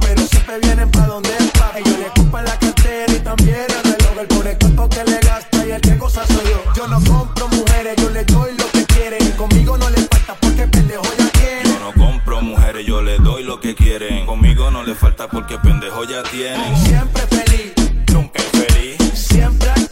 pero siempre vienen pa' donde el papi. Ellos le ocupan la cartera y también el reloj. El pobre cuerpo que le gasta y el que goza soy yo. Yo no compro mujeres, yo le doy lo que quieren. y Conmigo no les falta porque pendejo ya tienen. Yo no compro mujeres, yo le doy lo que quieren. Conmigo no les falta porque pendejo ya tienen. Siempre feliz, nunca infeliz. Siempre aquí.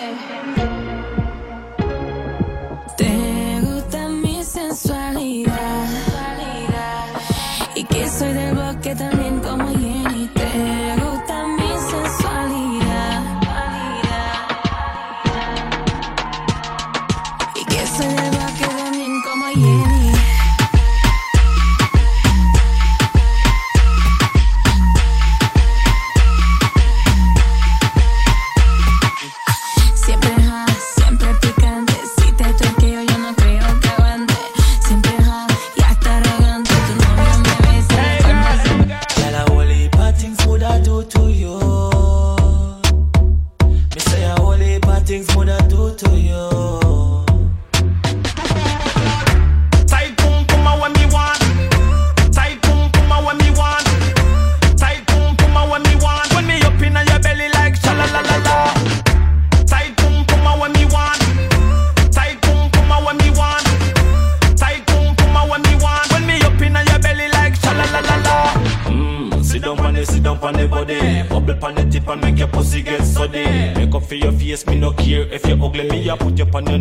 Thank you.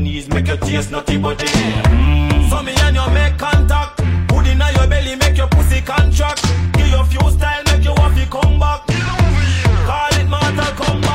knees, make you taste nutty body. Mm. So me and you make contact. Put in your belly, make your pussy contract. Give your few style, make your waffy come back. Call it mortal come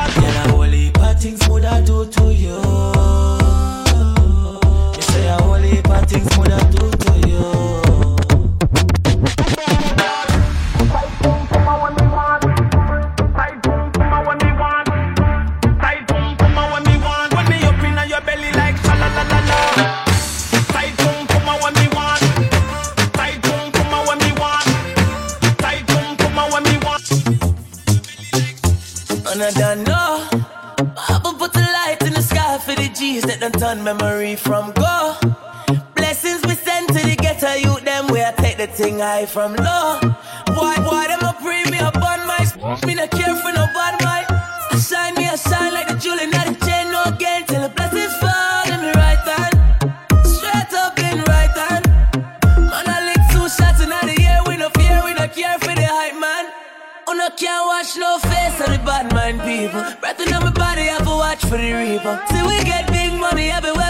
from go. Blessings we send to the ghetto youth, them where I take the thing high from low. Why, why them a bring me up on my Me not care for no bad mind. I shine me, I shine like the jewel in the chain, no gain, till the blessings fall in me right hand. Straight up in right hand. Man, I lick two shots in the air, we no fear, we no care for the hype, man. Oh, no can't watch no face of the bad mind people. Breath in my body, I have a watch for the reaper. Till we get big money everywhere.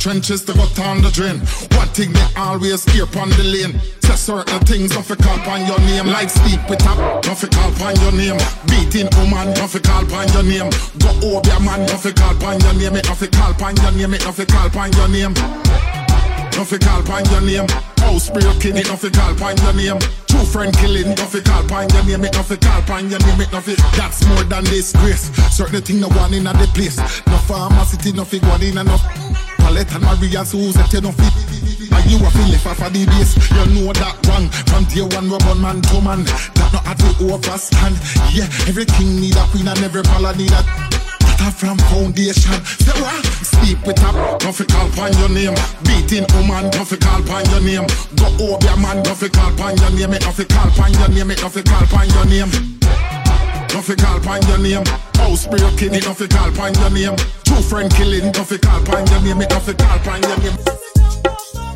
Trenches to go down the drain. One thing they always hear on the lane. Say certain things, don't call upon your name. Like sleep with a, don't call upon your name. Beating woman, don't call upon your name. Go over your man, don't call upon your name. It don't call upon your name. It don't call upon your name. Don't call upon your name. House breaking, it don't call upon your name. True friend killing, don't call upon your name. It don't call upon your name. It don't That's more than disgrace. Certain thing no one in the place. No pharmacy, no fig one in enough. Palette and Maria Susan, you don't fit. And you a feel of the base. You know that one. From day one, we run man to man. That not at the overstand. Yeah, everything need a queen and every pala need a That from foundation. Say what? Uh, Sleep with don't fi call upon your name. Beating woman, fi call upon your name. Go over your man, fi call upon your name. Fi call upon your name. Fi call upon your name. Don't fi call upon your name. House breaking, it don't fi call upon your name. True friend killing, don't fi call upon your name. It don't fi call upon your name.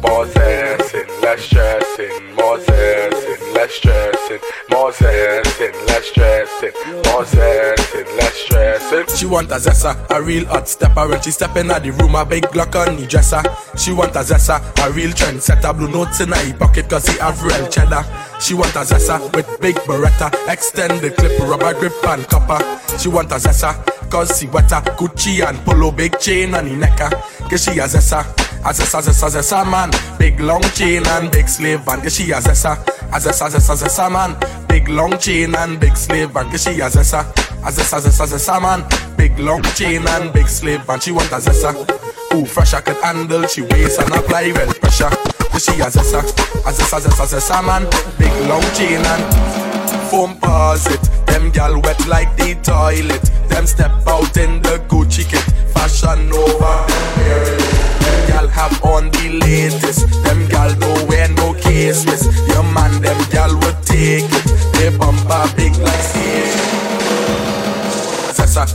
More dancing, less stressing. More dancing, less stressing. More dancing, less stressing. More dancing, less stressing. She want a zessa, a real hot stepper. When she step in the room, a big Glock on the dresser. She want a zessa, a real trendsetter. Blue notes in her pocket cause he have real cheddar. She want a zessa with big beretta. extended clip, rubber grip and copper. She want a zessa cause she wetter. Gucci and polo, big chain on the necker. Cause she a zessa. A zessa, zessa, zessa man. Big long chain and big slave and she a zessa. A zessa, zessa zessa man. Big long chain and big slave and she a zessa. A zessa zessa zessa man. Big long chain and big slave and she want a zessa. Ooh, fresh I can handle, she weighs and apply well pressure. She a zessa, a zessa zessa zessa man. Big long chain and foam posit. Them gal wet like the toilet. Them step out in the Gucci kit. Fashion over. Them gal have on the latest. Them gal don't wear no.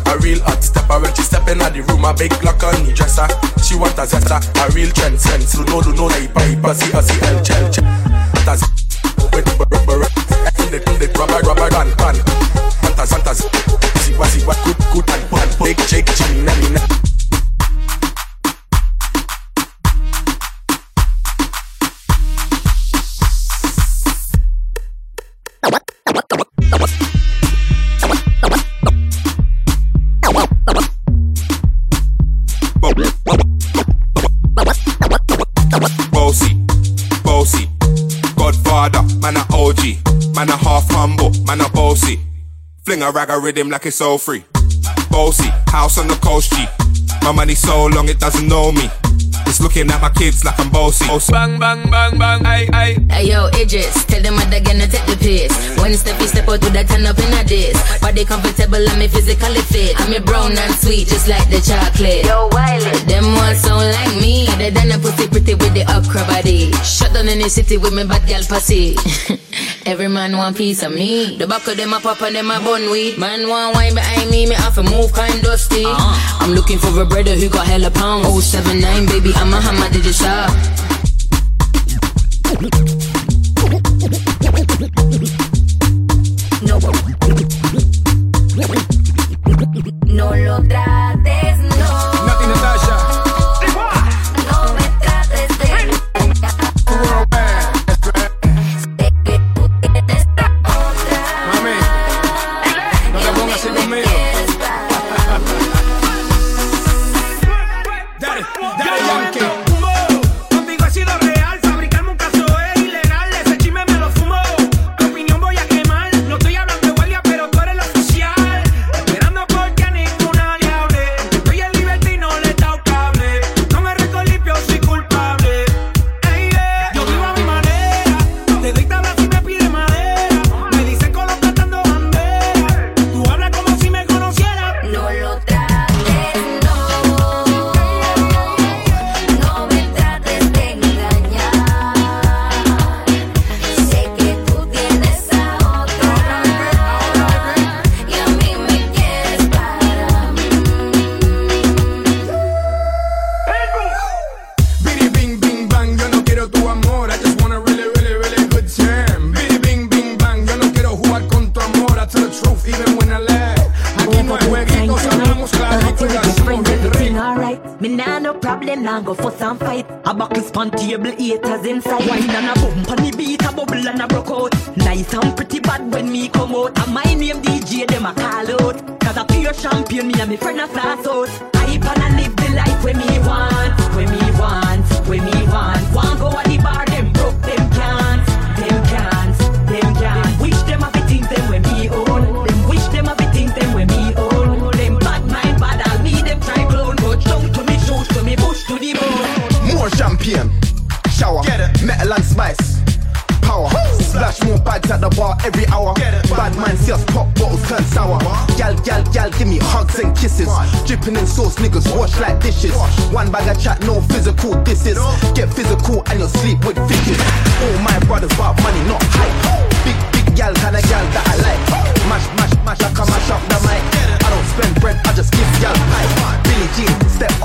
A real hot stepper when she step out the room, a big lock on the dresser. She want a zesta, a real trend sense. So no, do no, like but see, I see, el, chel, chel. That's rubber, rubber, rubber, gun, gun. Fantas, fantas, see, what, see, what, good, good, and pan, big, shake, chin, and I rag a rhythm like it's all free. Bossy, house on the coast G. My money so long it doesn't know me. It's looking at my kids like I'm bossy. bossy. Bang, bang, bang, bang, aye, aye. Hey, yo, Idris, tell them I'm gonna take the piss. One step, you step out to that turn up in a diss. Body comfortable, I'm physically fit. I'm a brown and sweet, just like the chocolate. Yo, Wiley. Them ones sound like me. They done a pussy pretty with the upcra body. Shut down in the city with me bad gal pussy. Every man want piece of me. The back of them a pop and them a bun weed. Man want wine behind me, me have to move kind dusty. Uh-huh. I'm looking for a brother who got hella pound. Oh seven nine, baby, I'm a hammer, did it.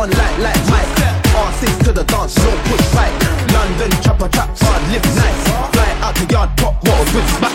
on like, like Mike. R6 to the dance, no push back. London, chopper traps, hard lift. nice. Fly out the yard, pop walls with smack.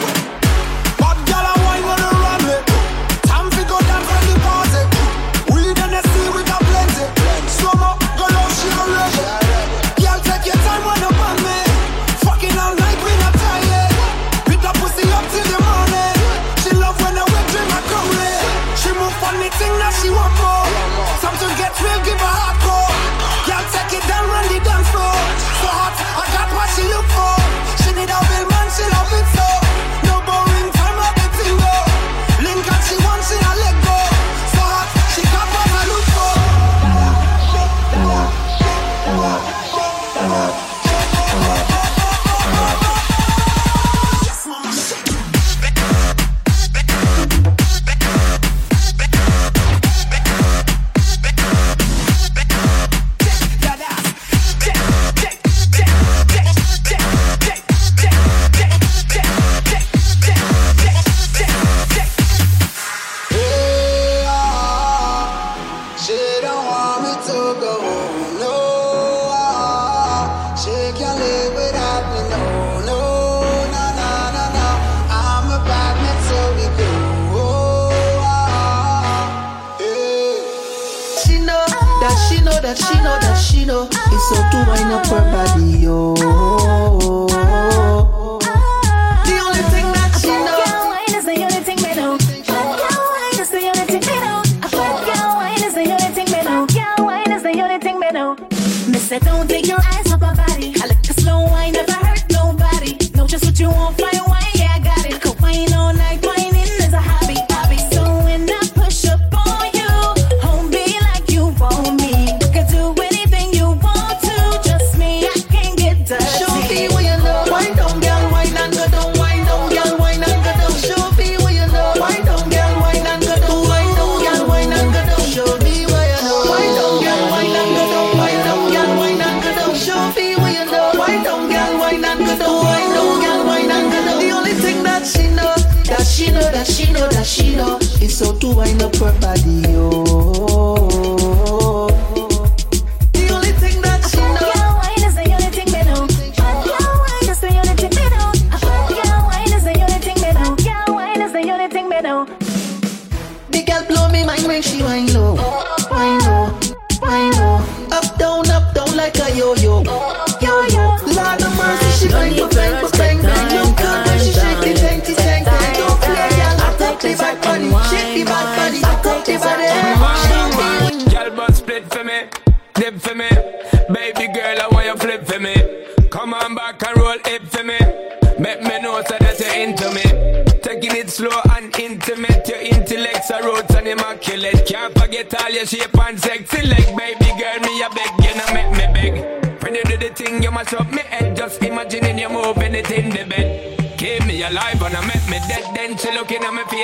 That she know, that she know. It's so to wind up her body, yo.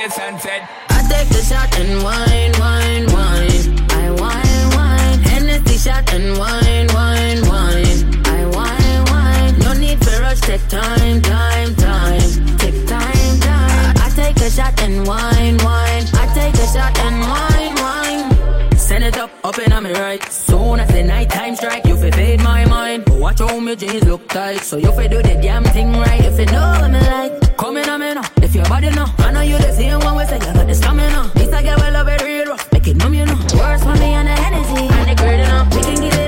And said, I take the shot and wine, wine, wine. I wine, wine. Hennessy shot and wine, wine, wine. I wine, wine. No need for rush, take time, time, time. Take time, time. I take a shot and wine, wine. I take a shot and wine, wine. Send it up, up and on me right. Soon as the night time strike, you fi fade my mind. Watch how my jeans look tight, so you fi do the damn thing right. If you know what me like, come in on me now. Your body know, I know you the same one. We say you got the stamina. This I get well love it real rough, make it numb you know. Words for me and the Hennessy, and the girl you. We can get it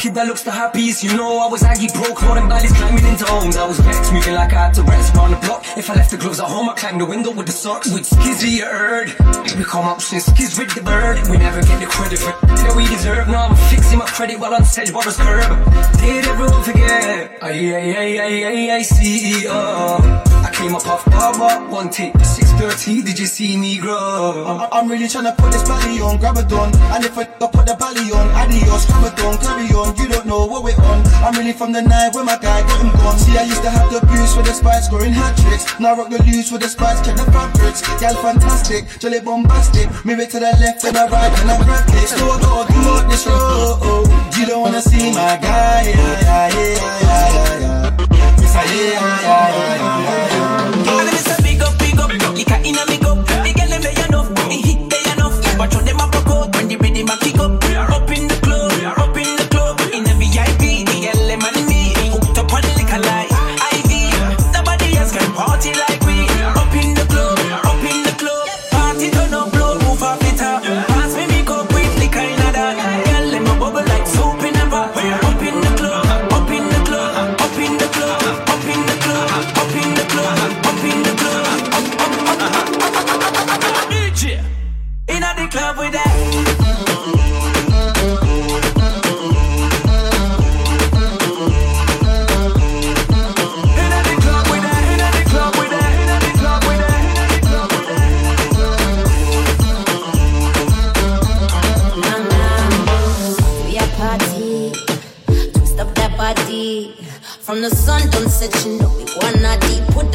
kid that looks the happiest. You know I was aggy broke, than valleys climbing into homes. I was vexed, moving like I had to rest around the block. If I left the gloves at home, I climbed the window with the socks. With skizzy, you heard. We come up since skiz with the bird. We never get the credit for that we deserve. Now I'm fixing my credit while on Sedge Bottom's curb. Did everyone forget? Aye, aye, aye, aye, CEO. I came up off Baba, one take, 630, did you see me grow? I'm, I'm really tryna put this belly on, grab a done. And if I go put the belly on, adios, grab a done, carry on. You don't know what we're on. I'm really from the night where my guy got him gone. See, I used to have the boost with the spice, scoring hat tricks. Now I rock the loose with the spice, check the fabrics. Gal fantastic, jolly bombastic. It to the left and the right and I grab it. So I gotta do up this road. You don't wanna see my guy, yeah, yeah, yeah, yeah, yeah, yeah, yeah, yeah, yeah, yeah.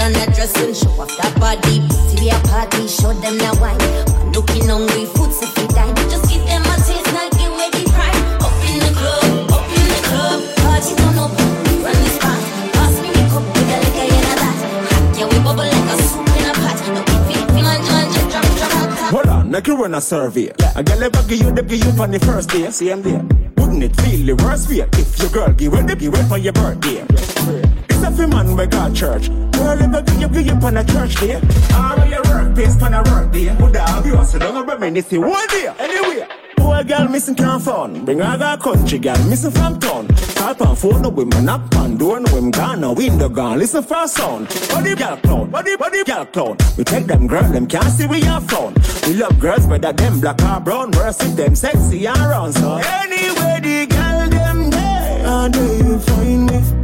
on that dress and show off that body. See we a party, show them that wine. But looking hungry, food's if we dine. Just give them a taste, not give away the prime. Up in the club, up in the club, party on up, run this spot. Pass me the cup with a liquor in a lot. Hot, yeah we bubble like a soup in a pot. No we feel man, man, just drop, drop, drop. Hold on, make you run a survey. Yeah. A girl ever give you, they give you on the first day, same day. Wouldn't it feel the worst way if your girl give it, give it for your birthday? Yeah fi man we got church. Girl ever give you give you on a church day. Or your workplace on a work day. Would have you so don't reminisce one day. Anyway. Boy, girl missing can't phone. Bring her a country girl missing from town. Call on phone, no women up on door, no women gone, no window gone. Listen for a sound. Body girl clown, body body girl clown. We take them girl, them can't see we are found. We love girls whether them black or brown. Worse if them sexy and round. So anyway, the girl them there, do you find me?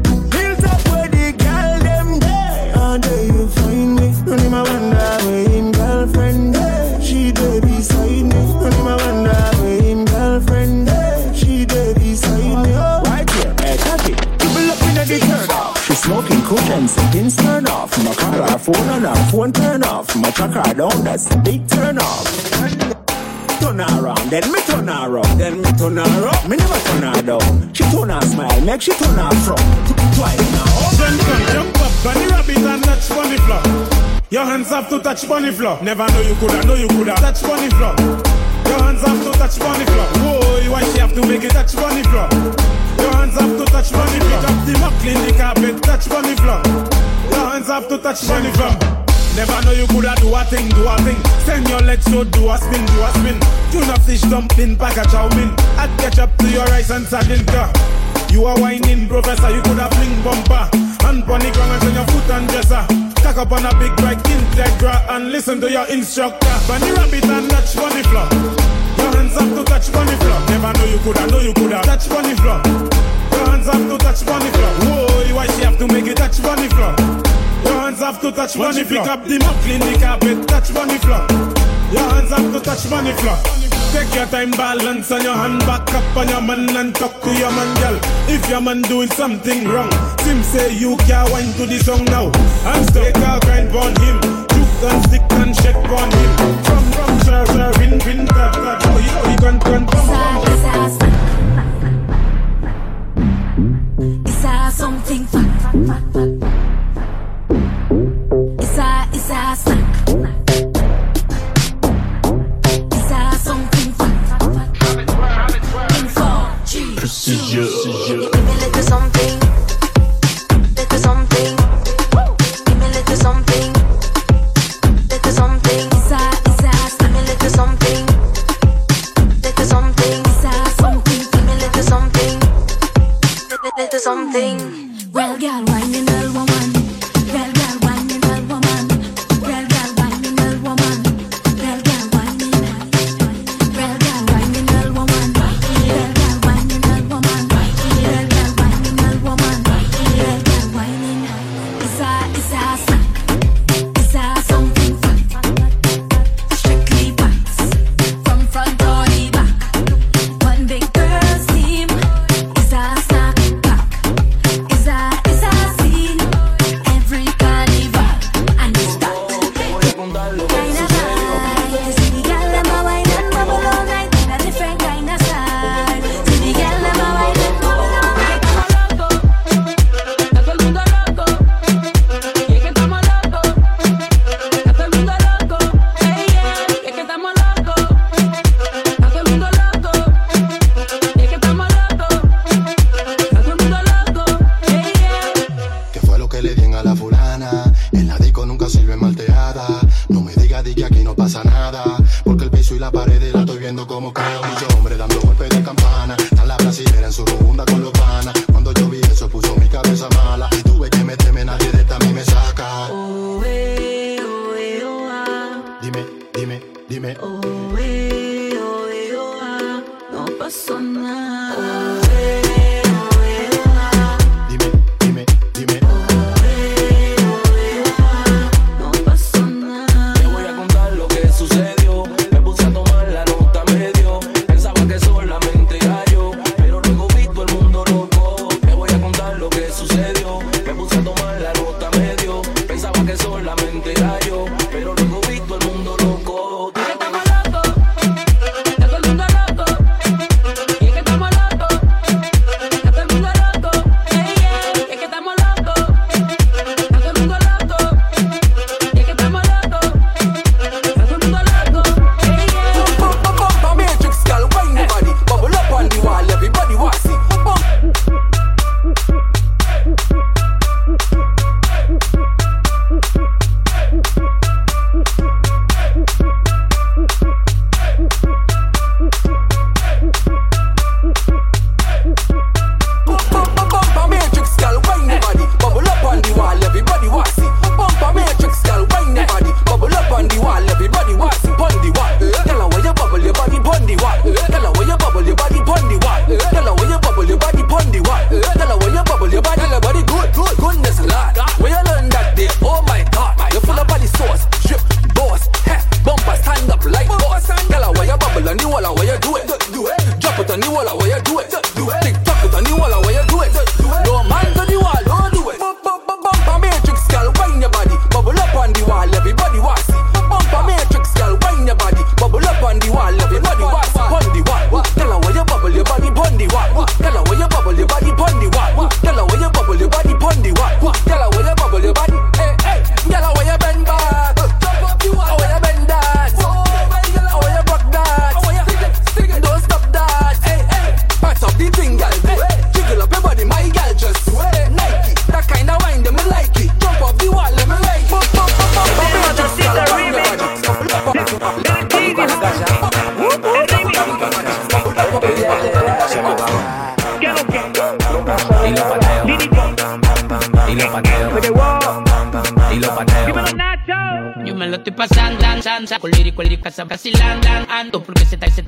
Cool and settings turn off. My car, phone on her phone turn off. My track her down, that's a big turn off. Turn around, then me turn around, then me turn up. Me never turn her down. She turn her smile, make she turn her front. Twice now. Jump up, jump up, bunny rabbit and touch bunny floor. Your hands have to touch bunny floor. Never know you coulda, know you coulda touch bunny floor. Your hands have to touch bunny floor. Whoa, why she have to make it touch bunny floor? Hands up to touch bunny floor. Drop the muck clean the carpet, touch bunny floor. Your hands up to touch bunny floor. Never know you coulda do a thing, do a thing. Send your legs so do a spin, do a spin. Tuna fish dumpling, pack a chow mein. Add ketchup to your rice and sardine car. You are whining, professor, you coulda fling bumper. Hand on the ground and turn your foot and dresser. Cock up on a big bike, Integra, and listen to your instructor. Bunny rabbit and touch bunny floor. Your hands have to touch bunny floor. Never know you coulda, know you coulda touch bunny floor. Your hands have to touch bunny floor. Whoa, why she have to make it touch bunny floor? Your hands have to touch floor. Pick up the mop, clean the carpet, touch bunny floor. Your hands have to touch money floor. Take your time, balance on your hand, back up on your man and talk to your man, girl. If your man doing something wrong, Tim say you can't wine to the song now. And straight out grind on him, juke and stick and shake on him. From from sir sir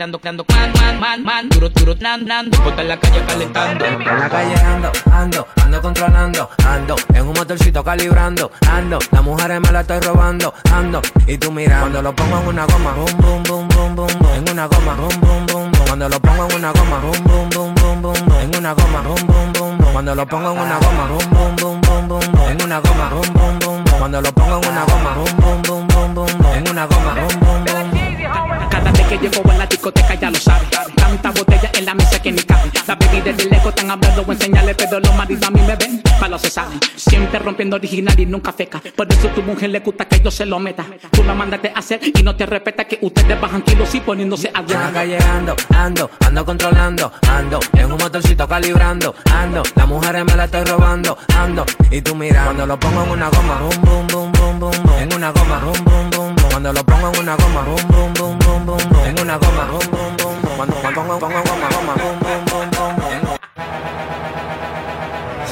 excitando, dando, man, man, man, man, duro, duro, nan, nan, bota en la calle calentando. En la calle ando, ando, ando controlando, ando, en un motorcito calibrando, ando, las mujeres me la estoy robando, ando, y tú mira, cuando lo pongo en una goma, boom, boom, boom, boom, boom, boom, en una goma, boom, boom, boom, boom, cuando lo pongo en una goma, boom, boom, boom, boom, boom, boom, en una goma, boom, boom, boom, boom, cuando lo pongo en una goma, boom, boom, boom, boom, boom, boom, en una goma, boom, boom, boom, boom, cuando lo pongo en una goma, boom, boom, boom, boom, boom, boom, en una goma, boom, boom, boom. Cada vez que llego a la discoteca ya lo sabe. Tanta botella en la mesa que ni cabe. La bebida del lejos están hablando o enseñarle, pero los maridos a mí me ven. Palos se saben. Siempre rompiendo original y nunca feca. Por eso tu mujer le gusta que yo se lo meta. Tú la mandaste a hacer y no te respeta que ustedes bajan kilos y poniéndose a En la calle ando, ando, ando controlando, ando, en un motorcito calibrando, ando, las mujeres me la estoy robando, ando, y tú mira, cuando lo pongo en una goma, boom, boom, boom, boom, boom, boom, en una goma, boom, boom, boom, cuando lo pongo en una goma, boom, boom, boom, boom, boom, boom, en una goma, boom, boom, boom, boom, cuando pongo, pongo en goma, goma, boom, boom, boom, boom, boom.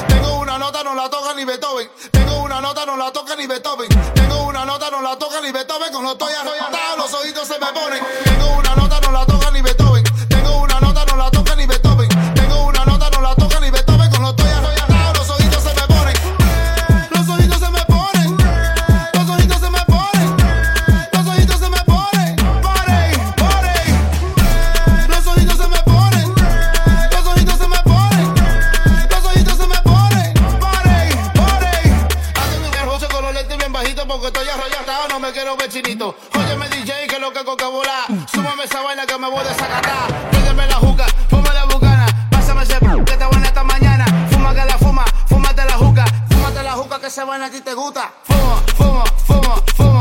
Tengo una nota, no la toca ni Beethoven. Tengo una nota, no la toca ni Beethoven. Tengo una nota, no la toca ni Beethoven. Cuando estoy arrebatado, los ojitos se me ponen. Ver chinito. Óyeme DJ que lo que coca bola. Súmame esa vaina que me voy a desacatar. Préndeme la juca, fuma la bucana. Pásame ese que está buena esta mañana. Fuma que la fuma, fúmate la juca. Fúmate la juca que esa vaina a ti te gusta. Fuma, fuma, fuma, fuma.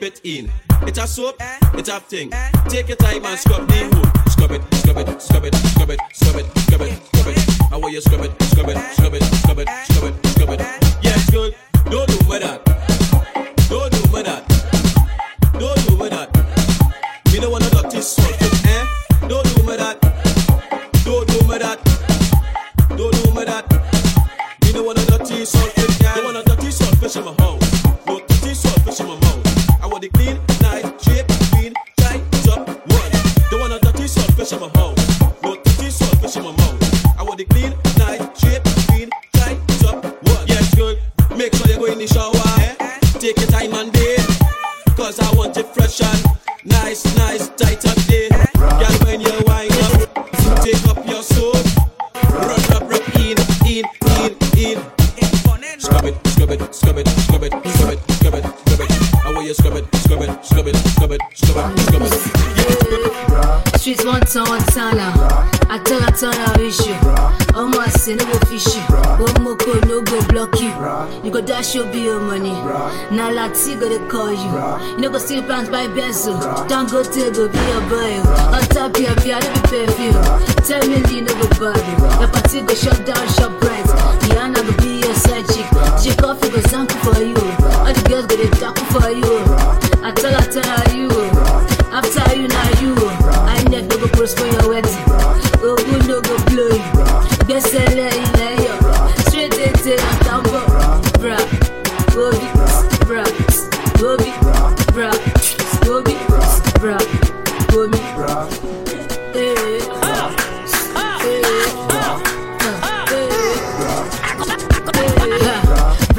It in. It's a soap, it's a thing. Take your time and scrub the salt fish Cash your money. Now Latiga they call you. Bruh. You know go steal plans by bezel. Don't go till go be a boy. On top your be I be perfume. Tell me you. Tell me lean. Your party go shut down shop right. Rihanna go be your side chick. She coffee go zanku for you. All the girls go they talk for you.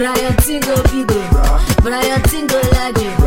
Brian tingle, big Brian tingle, like it.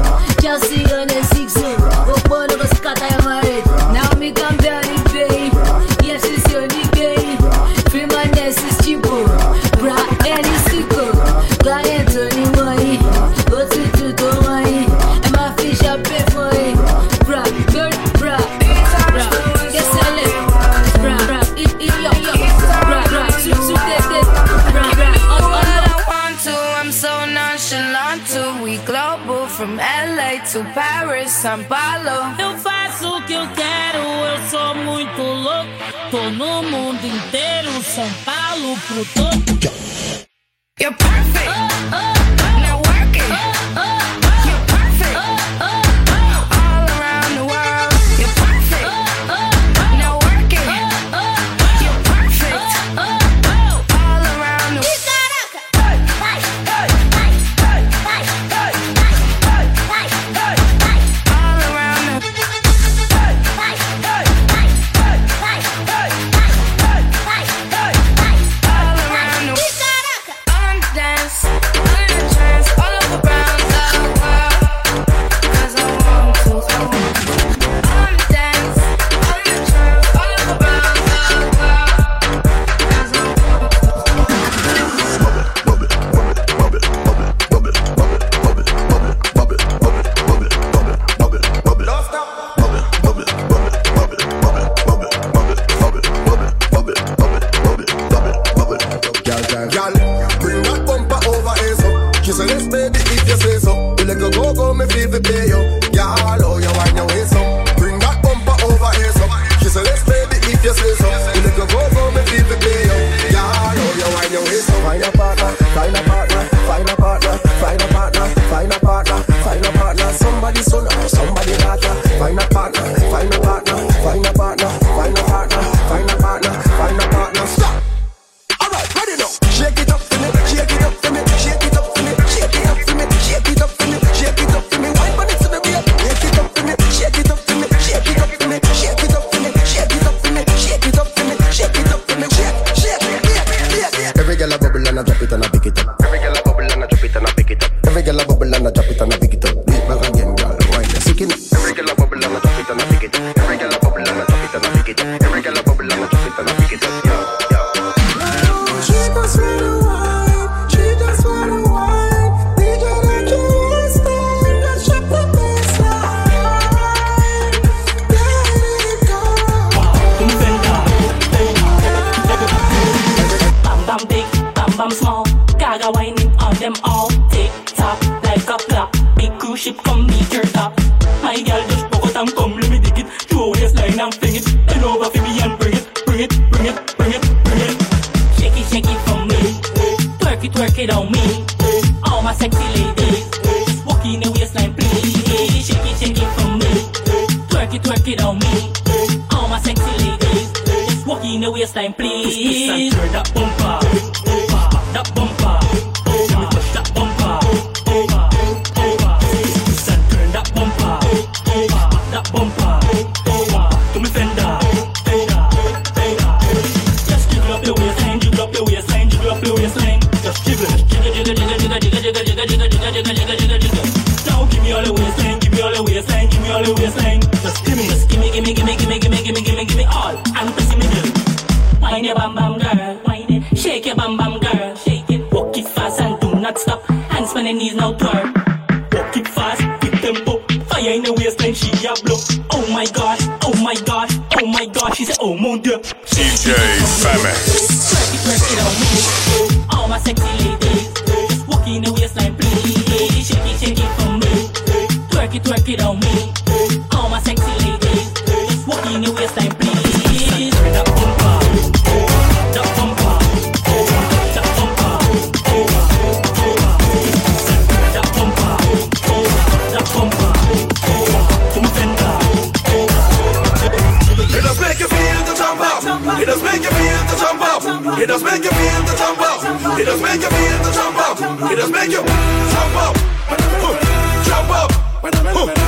São Paulo. Eu faço o que eu quero, eu sou muito louco. Tô no mundo inteiro, São Paulo pro todo. and I drop it and I pick it up. Every girl a bubble and I drop it and I pick it up. Every girl a bubble and I drop Just give me, just give me, give me, give me, give me, give me, give me, give me, pressing me girl. Bam bam girl, it. Bam bam girl. Walk it fast and do not stop. Hands on the knees. Walk it fast, tempo. Fire in the waistline, she a blow. Oh my god, oh my god, oh my god. Oh. DJ Famous. All my sexy ladies. It, twerk it on me. All my sexy ladies, just in waistline, please. It does make you feel the jump up. It does make you feel the jump up. It does make you feel the jump up. It does make you feel the jump up. It you jump up. Wait a.